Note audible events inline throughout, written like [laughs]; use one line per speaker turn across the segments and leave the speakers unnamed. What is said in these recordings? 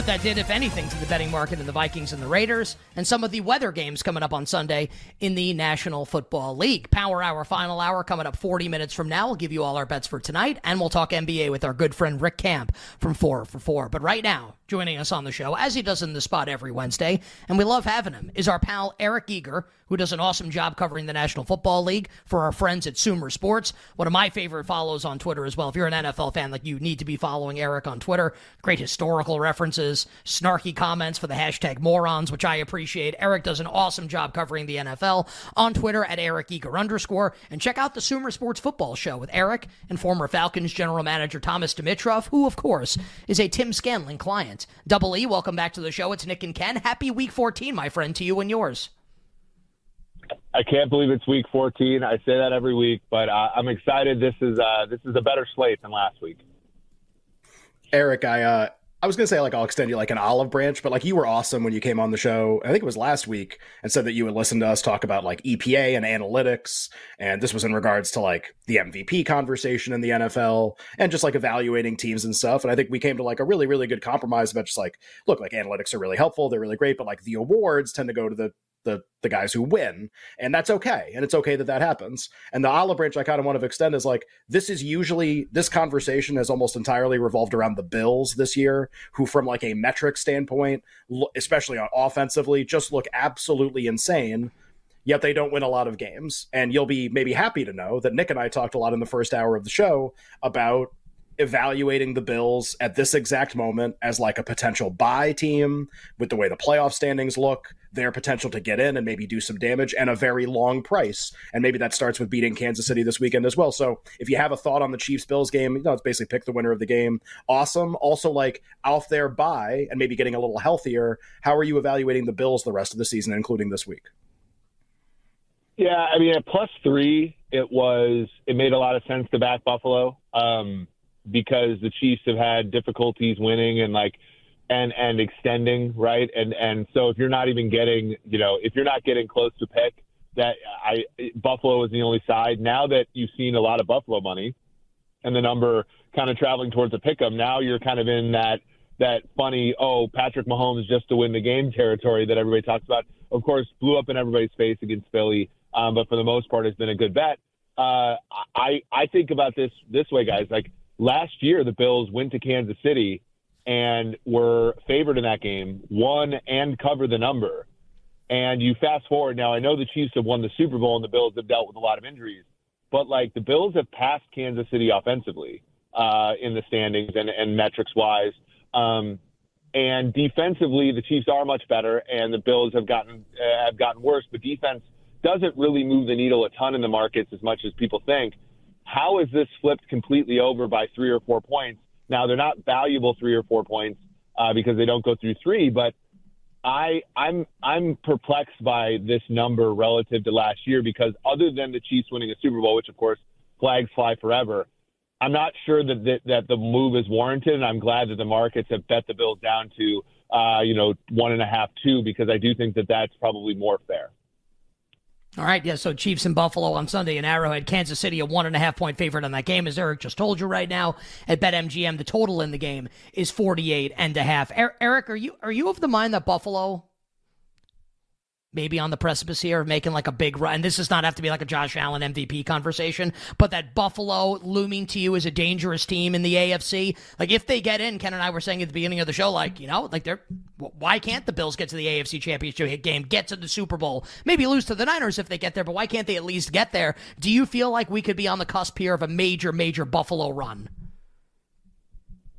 What that did, if anything, to the betting market in the Vikings and the Raiders, and some of the weather games coming up on Sunday in the National Football League. Power Hour, final hour coming up 40 minutes from now. We'll give you all our bets for tonight, and we'll talk NBA with our good friend Rick Camp from 4 for 4. But right now, joining us on the show, as he does in the spot every Wednesday, and we love having him, is our pal Eric Eager, who does an awesome job covering the National Football League for our friends at Sumer Sports. One of my favorite follows on Twitter as well. If you're an NFL fan, like you need to be following Eric on Twitter. Great historical references, snarky comments for the hashtag morons, which I appreciate. Eric does an awesome job covering the NFL on Twitter at Eric Eager underscore. And check out the Sumer Sports Football Show with Eric and former Falcons general manager Thomas Dimitroff, who, of course, is a Tim Scanlon client. Double E, welcome back to the show. It's Nick and Ken. Happy week 14, my friend, to you and yours.
I can't believe it's week 14. I say that every week, but uh, I'm excited. This is uh, this is a better slate than last week.
Eric, I uh, I was gonna say like I'll extend you like an olive branch, but like you were awesome when you came on the show. I think it was last week, and said that you would listen to us talk about like EPA and analytics, and this was in regards to like the MVP conversation in the NFL and just like evaluating teams and stuff. And I think we came to like a really really good compromise about just like look like analytics are really helpful, they're really great, but like the awards tend to go to the the the guys who win and that's okay and it's okay that that happens. And the olive branch i kind of want to extend is like this is usually this conversation has almost entirely revolved around the bills this year who from like a metric standpoint especially on offensively just look absolutely insane yet they don't win a lot of games. And you'll be maybe happy to know that nick and i talked a lot in the first hour of the show about evaluating the Bills at this exact moment as like a potential buy team with the way the playoff standings look, their potential to get in and maybe do some damage, and a very long price. And maybe that starts with beating Kansas City this weekend as well. So if you have a thought on the Chiefs Bills game, you know, it's basically pick the winner of the game. Awesome. Also, like off their bye and maybe getting a little healthier, how are you evaluating the Bills the rest of the season, including this week?
Yeah, I mean, at plus three, it was it made a lot of sense to back Buffalo. Um, because the Chiefs have had difficulties winning and like and and extending, right? And and so if you're not even getting, you know, if you're not getting close to pick, that I Buffalo is the only side. Now that you've seen a lot of Buffalo money and the number kind of traveling towards a pick 'em, now you're kind of in that that funny, oh, Patrick Mahomes just to win the game territory that everybody talks about. Of course, blew up in everybody's face against Philly, um, but for the most part, it's been a good bet. Uh, I I think about this this way, guys. Like last year the Bills went to Kansas City and were favored in that game, won and covered the number. And you fast forward now, I know the Chiefs have won the Super Bowl and the Bills have dealt with a lot of injuries, but like the Bills have passed Kansas City offensively uh, in the standings and, and metrics wise. Um, and defensively, the Chiefs are much better, and the Bills have gotten uh, have gotten worse. But defense doesn't really move the needle a ton in the markets as much as people think. How is this flipped completely over by three or four points? Now they're not valuable three or four points uh, because they don't go through three, but I I'm I'm perplexed by this number relative to last year because other than the Chiefs winning a Super Bowl, which of course flags fly forever, I'm not sure that that, that the move is warranted, and I'm glad that the markets have bet the Bills down to uh, you know one and a half, two, because I do think that that's probably more fair.
All right, yeah. So Chiefs and Buffalo on Sunday in Arrowhead, Kansas City a one and a half point favorite on that game, as Eric just told you right now at BetMGM. The total in the game is 48 and a half. Er, Eric, are you are you of the mind that Buffalo maybe on the precipice here of making like a big run. And this does not have to be like a Josh Allen MVP conversation, but that Buffalo looming to you as a dangerous team in the AFC. Like if they get in, Ken and I were saying at the beginning of the show, like, you know, like they're, why can't the Bills get to the AFC championship game, get to the Super Bowl, maybe lose to the Niners if they get there, but why can't they at least get there? Do you feel like we could be on the cusp here of a major, major Buffalo run?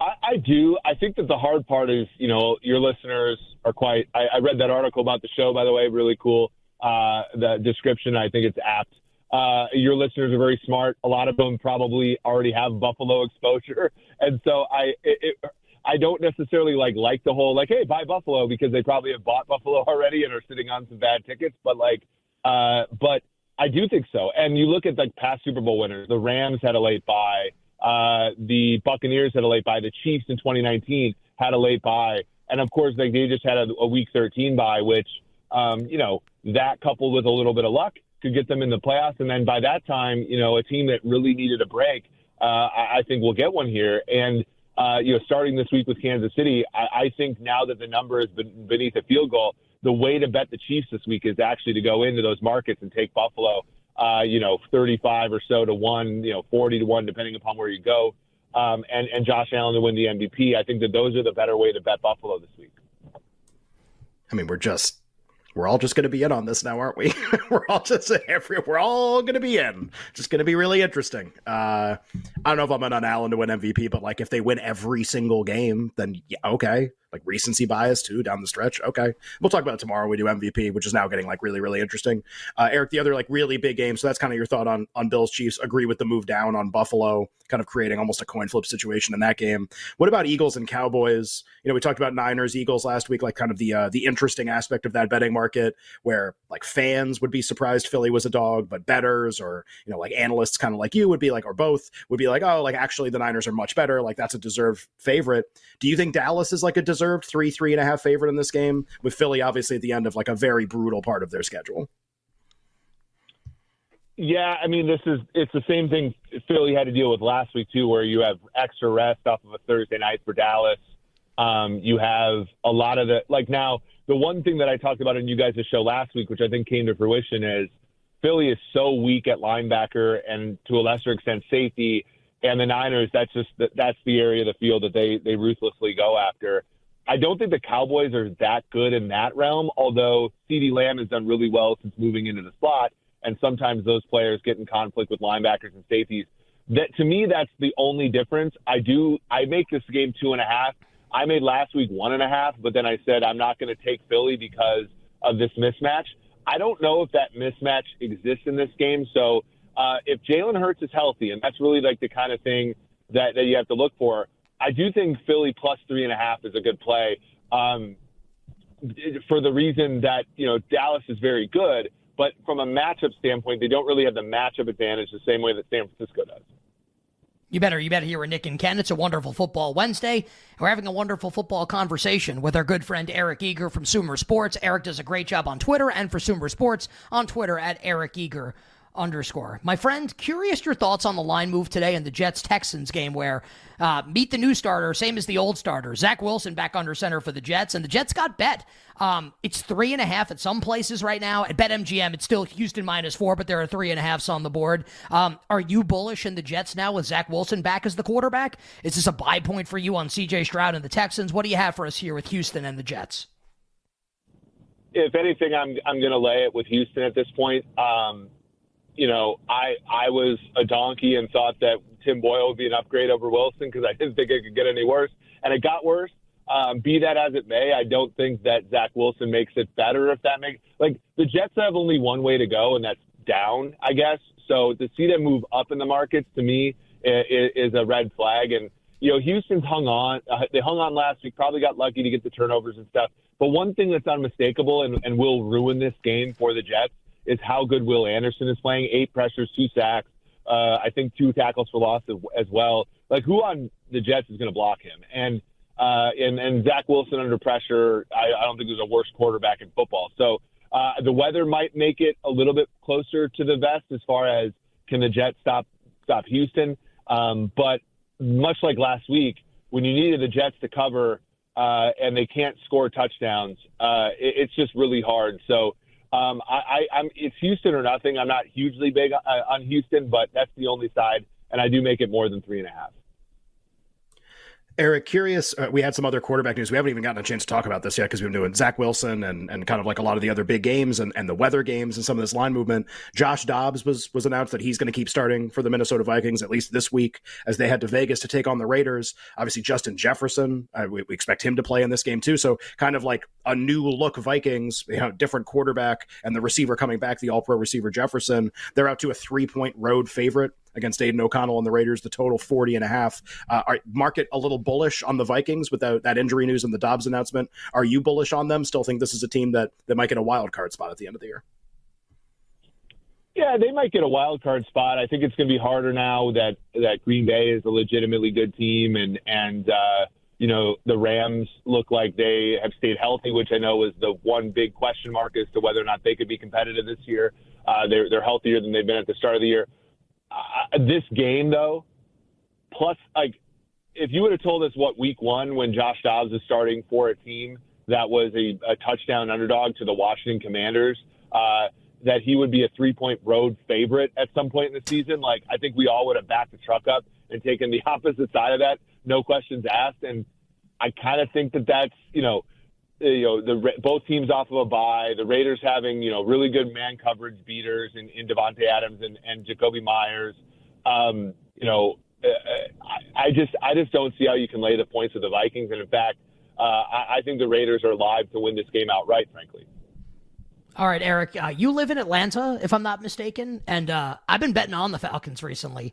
I, I do. I think that the hard part is, you know, your listeners are quite. I, I read that article about the show, by the way, really cool. Uh, the description, I think it's apt. Uh, your listeners are very smart. A lot of them probably already have Buffalo exposure, [laughs] and so I, it, it, I don't necessarily like like the whole like, hey, buy Buffalo because they probably have bought Buffalo [laughs] already and are sitting on some bad tickets. But like, uh, but I do think so. And you look at like past Super Bowl winners. The Rams had a late bye. Uh, the Buccaneers had a late bye. The Chiefs in 2019 had a late bye. And of course, like they just had a, a week 13 bye, which, um, you know, that coupled with a little bit of luck could get them in the playoffs. And then by that time, you know, a team that really needed a break, uh, I, I think we'll get one here. And, uh, you know, starting this week with Kansas City, I, I think now that the number is beneath a field goal, the way to bet the Chiefs this week is actually to go into those markets and take Buffalo uh, you know, 35 or so to one, you know, 40 to one, depending upon where you go, um, and, and Josh Allen to win the MVP. I think that those are the better way to bet Buffalo this week.
I mean, we're just we're all just going to be in on this now, aren't we? [laughs] we're all just every, we're all going to be in. Just going to be really interesting. Uh, I don't know if I'm in on Allen to win MVP, but like if they win every single game, then yeah, okay like recency bias too down the stretch. Okay, we'll talk about it tomorrow. We do MVP, which is now getting like really really interesting. Uh, Eric, the other like really big game. So that's kind of your thought on on Bills Chiefs. Agree with the move down on Buffalo, kind of creating almost a coin flip situation in that game. What about Eagles and Cowboys? You know, we talked about Niners Eagles last week, like kind of the uh, the interesting aspect of that betting market where like fans would be surprised Philly was a dog, but bettors or you know like analysts kind of like you would be like or both would be like oh like actually the Niners are much better. Like that's a deserved favorite. Do you think Dallas is like a deserved deserved three, three and a half favorite in this game, with Philly obviously at the end of like a very brutal part of their schedule.
Yeah, I mean, this is it's the same thing Philly had to deal with last week too, where you have extra rest off of a Thursday night for Dallas. Um, you have a lot of the like now. The one thing that I talked about in you guys' show last week, which I think came to fruition, is Philly is so weak at linebacker and to a lesser extent safety, and the Niners. That's just that's the area of the field that they they ruthlessly go after. I don't think the Cowboys are that good in that realm, although CeeDee Lamb has done really well since moving into the slot, and sometimes those players get in conflict with linebackers and safeties. That to me, that's the only difference. I do I make this game two and a half. I made last week one and a half, but then I said I'm not going to take Philly because of this mismatch. I don't know if that mismatch exists in this game. So uh, if Jalen Hurts is healthy, and that's really like the kind of thing that, that you have to look for, I do think Philly plus three and a half is a good play um, for the reason that you know Dallas is very good, but from a matchup standpoint, they don't really have the matchup advantage the same way that San Francisco does.
You better, you better hear with Nick and Ken. It's a wonderful football Wednesday. We're having a wonderful football conversation with our good friend Eric Eager from Sumer Sports. Eric does a great job on Twitter and for Sumer Sports on Twitter at Eric Eager underscore. My friend, curious your thoughts on the line move today in the Jets Texans game where uh, meet the new starter, same as the old starter. Zach Wilson back under center for the Jets, and the Jets got bet. Um, it's three and a half at some places right now. At BetMGM, it's still Houston minus four, but there are three and a halfs on the board. Um, are you bullish in the Jets now with Zach Wilson back as the quarterback? Is this a buy point for you on CJ Stroud and the Texans? What do you have for us here with Houston and the Jets?
If anything, I'm I'm going to lay it with Houston at this point. Um, you know, I I was a donkey and thought that Tim Boyle would be an upgrade over Wilson because I didn't think it could get any worse, and it got worse. Um, be that as it may, I don't think that Zach Wilson makes it better. If that makes like the Jets have only one way to go, and that's down, I guess. So to see them move up in the markets to me is, is a red flag. And you know, Houston's hung on. Uh, they hung on last week. Probably got lucky to get the turnovers and stuff. But one thing that's unmistakable and, and will ruin this game for the Jets is how good Will Anderson is playing. Eight pressures, two sacks. Uh, I think two tackles for loss as well. Like who on the Jets is going to block him? And uh, and and Zach Wilson under pressure. I, I don't think there's a worse quarterback in football. So uh, the weather might make it a little bit closer to the vest as far as can the Jets stop stop Houston. Um, but much like last week, when you needed the Jets to cover uh, and they can't score touchdowns, uh, it, it's just really hard. So um, I, I, am it's Houston or nothing. I'm not hugely big uh, on Houston, but that's the only side, and I do make it more than three and a half.
Eric, curious. Uh, we had some other quarterback news. We haven't even gotten a chance to talk about this yet because we've been doing Zach Wilson and, and kind of like a lot of the other big games and, and the weather games and some of this line movement. Josh Dobbs was was announced that he's going to keep starting for the Minnesota Vikings at least this week as they head to Vegas to take on the Raiders. Obviously, Justin Jefferson, uh, we, we, expect him to play in this game too. So kind of like a new look Vikings, you know, different quarterback and the receiver coming back, the All Pro receiver Jefferson. They're out to a three point road favorite against Aidan O'Connell and the Raiders, the total 40 and a half. Uh, are, market a little bullish on the Vikings with that, that injury news and the Dobbs announcement. Are you bullish on them? Still think this is a team that, that might get a wild card spot at the end of the year?
Yeah, they might get a wild card spot. I think it's going to be harder now that that Green Bay is a legitimately good team, and and uh, you know the Rams look like they have stayed healthy, which I know was the one big question mark as to whether or not they could be competitive this year. Uh, they're they're healthier than they've been at the start of the year uh, this game though, plus like if you would have told us what week one when Josh Dobbs is starting for a team that was a, a touchdown underdog to the Washington Commanders, uh, that he would be a three point road favorite at some point in the season, like I think we all would have backed the truck up and taken the [laughs] opposite side of that, no questions asked. And I kind of think that that's you know you know the both teams off of a bye. The Raiders having you know really good man coverage beaters in, in Davante Adams and, and Jakobi Meyers. Um, you know, uh, I, I just I just don't see how you can lay the points of the Vikings. And in fact, uh, I, I think the Raiders are live to win this game outright. Frankly.
All right, Eric, uh, you live in Atlanta, if I'm not mistaken, and uh, I've been betting on the Falcons recently.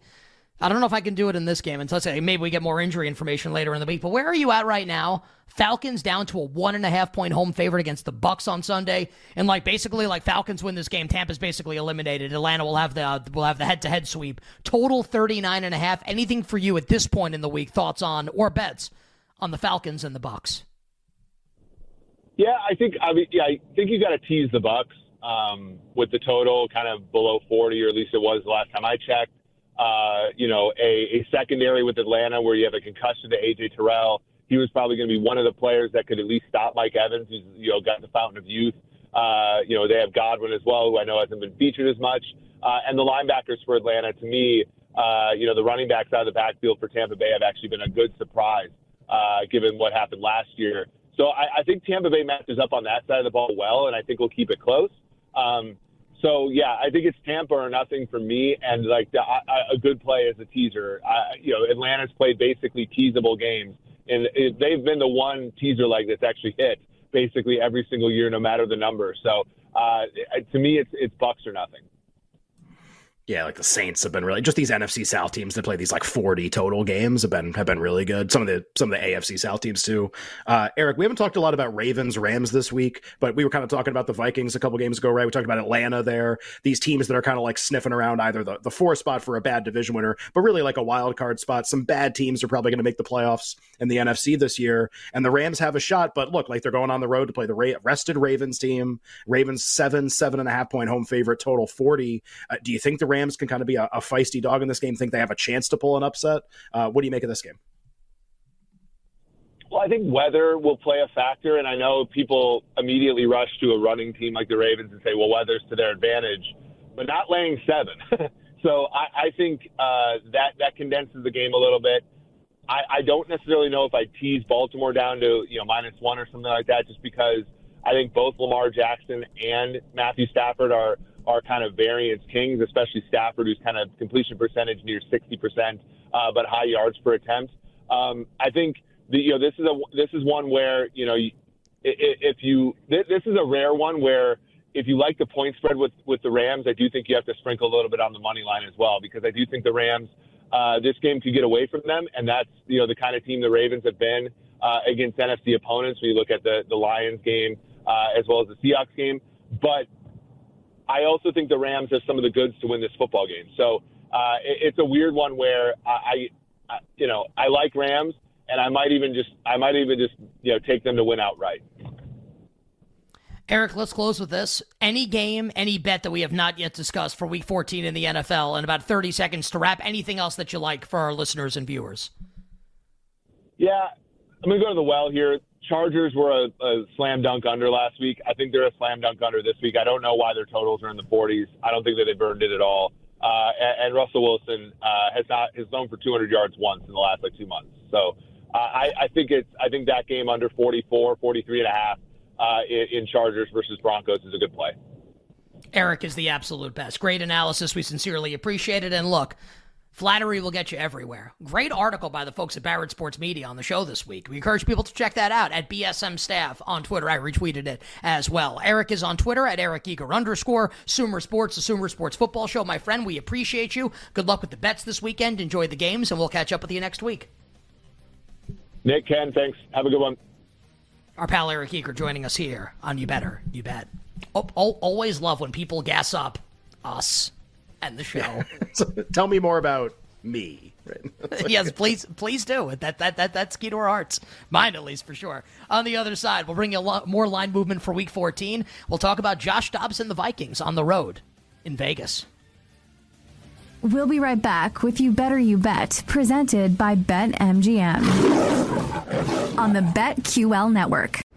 I don't know if I can do it in this game until say maybe we get more injury information later in the week. But where are you at right now? Falcons down to a one and a half point home favorite against the Bucs on Sunday, and like basically like Falcons win this game, Tampa's basically eliminated. Atlanta will have the uh, will have the head to head sweep. Total 39 and a half. Anything for you at this point in the week? Thoughts on or bets on the Falcons and the Bucs?
Yeah, I think I mean, yeah, I think you got to tease the Bucs um, with the total kind of below 40, or at least it was the last time I checked uh, you know, a, a secondary with Atlanta where you have a concussion to AJ Terrell. He was probably going to be one of the players that could at least stop Mike Evans, who's you know got the fountain of youth. Uh, you know, they have Godwin as well, who I know hasn't been featured as much. Uh, and the linebackers for Atlanta, to me, uh, you know, the running backs out of the backfield for Tampa Bay have actually been a good surprise, uh, given what happened last year. So I, I think Tampa Bay matches up on that side of the ball well, and I think we'll keep it close. Um, so yeah, I think it's Tampa or nothing for me, and like the, I, a good play as a teaser. I, you know, Atlanta's played basically teasable games, and it, they've been the one teaser leg that's actually hit basically every single year, no matter the number. So uh, to me, it's it's Bucs or nothing.
Yeah, like the Saints have been really just these NFC South teams that play these like 40 total games have been have been really good. Some of the some of the AFC South teams too. Uh, Eric, we haven't talked a lot about Ravens Rams this week, but we were kind of talking about the Vikings a couple games ago, right? We talked about Atlanta there. These teams that are kind of like sniffing around either the, the four spot for a bad division winner, but really like a wild card spot. Some bad teams are probably going to make the playoffs in the NFC this year, and the Rams have a shot. But look, like they're going on the road to play the rested Ravens team. Ravens seven seven and a half point home favorite, total 40. Uh, do you think the Rams can kind of be a, a, feisty dog in this game, think they have a chance to pull an upset. Uh, what do you make of this game?
Well, I think weather will play a factor, and I know people immediately rush to a running team like the Ravens and say, "Well, weather's to their advantage," but not laying seven. [laughs] so I, I think uh, that that condenses the game a little bit. I, I don't necessarily know if I tease Baltimore down to you know minus one or something like that, just because I think both Lamar Jackson and Matthew Stafford are are kind of variance kings, especially Stafford, who's kind of completion percentage near 60%, uh, but high yards per attempt. Um, I think the, you know this is a this is one where you know if you this is a rare one where if you like the point spread with with the Rams, I do think you have to sprinkle a little bit on the money line as well because I do think the Rams. uh, this game could get away from them, and that's you know the kind of team the Ravens have been uh, against NFC opponents. When you look at the the Lions game uh, as well as the Seahawks game, but I also think the Rams have some of the goods to win this football game. So uh, it, it's a weird one where I, I, you know, I like Rams, and I might even just I might even just you know take them to win outright.
Eric, let's close with this. Any game, any bet that we have not yet discussed for week 14 in the NFL, and about 30 seconds to wrap anything else that you like for our listeners and viewers.
Yeah, I'm going to go to the well here. Chargers were a, a, slam dunk under last week. I think they're a slam dunk under this week. I don't know why their totals are in the 40s. I don't think that they burned it at all. Uh, and, and, Russell Wilson uh, has not has thrown for 200 yards once in the last like two months. So uh, I, I think it's I think that game under 44, 43 and a half uh, in, in Chargers versus Broncos is a good play.
Eric is the absolute best. Great analysis. We sincerely appreciate it. And look, flattery will get you everywhere. Great article by the folks at Barrett Sports Media on the show this week. We encourage people to check that out at BSM Staff on Twitter. I retweeted it as well. Eric is on Twitter at Eric Eager underscore. Sumer Sports, the Sumer Sports Football Show. My friend, we appreciate you. Good luck with the bets this weekend. Enjoy the games, and we'll catch up with you next week.
Nick, Ken, thanks. Have a good one.
Our pal Eric Eager joining us here on You Better, You Bet. Oh, oh, always love when people gas up us and the show. [laughs]
so, tell me more about me.
Right? [laughs] yes, please, please do. That that that that's key to our hearts, mine at least for sure. On the other side, we'll bring you a lot more line movement for Week 14. We'll talk about Josh Dobbs and the Vikings on the road in Vegas.
We'll be right back with You Better You Bet, presented by BetMGM on the BetQL network.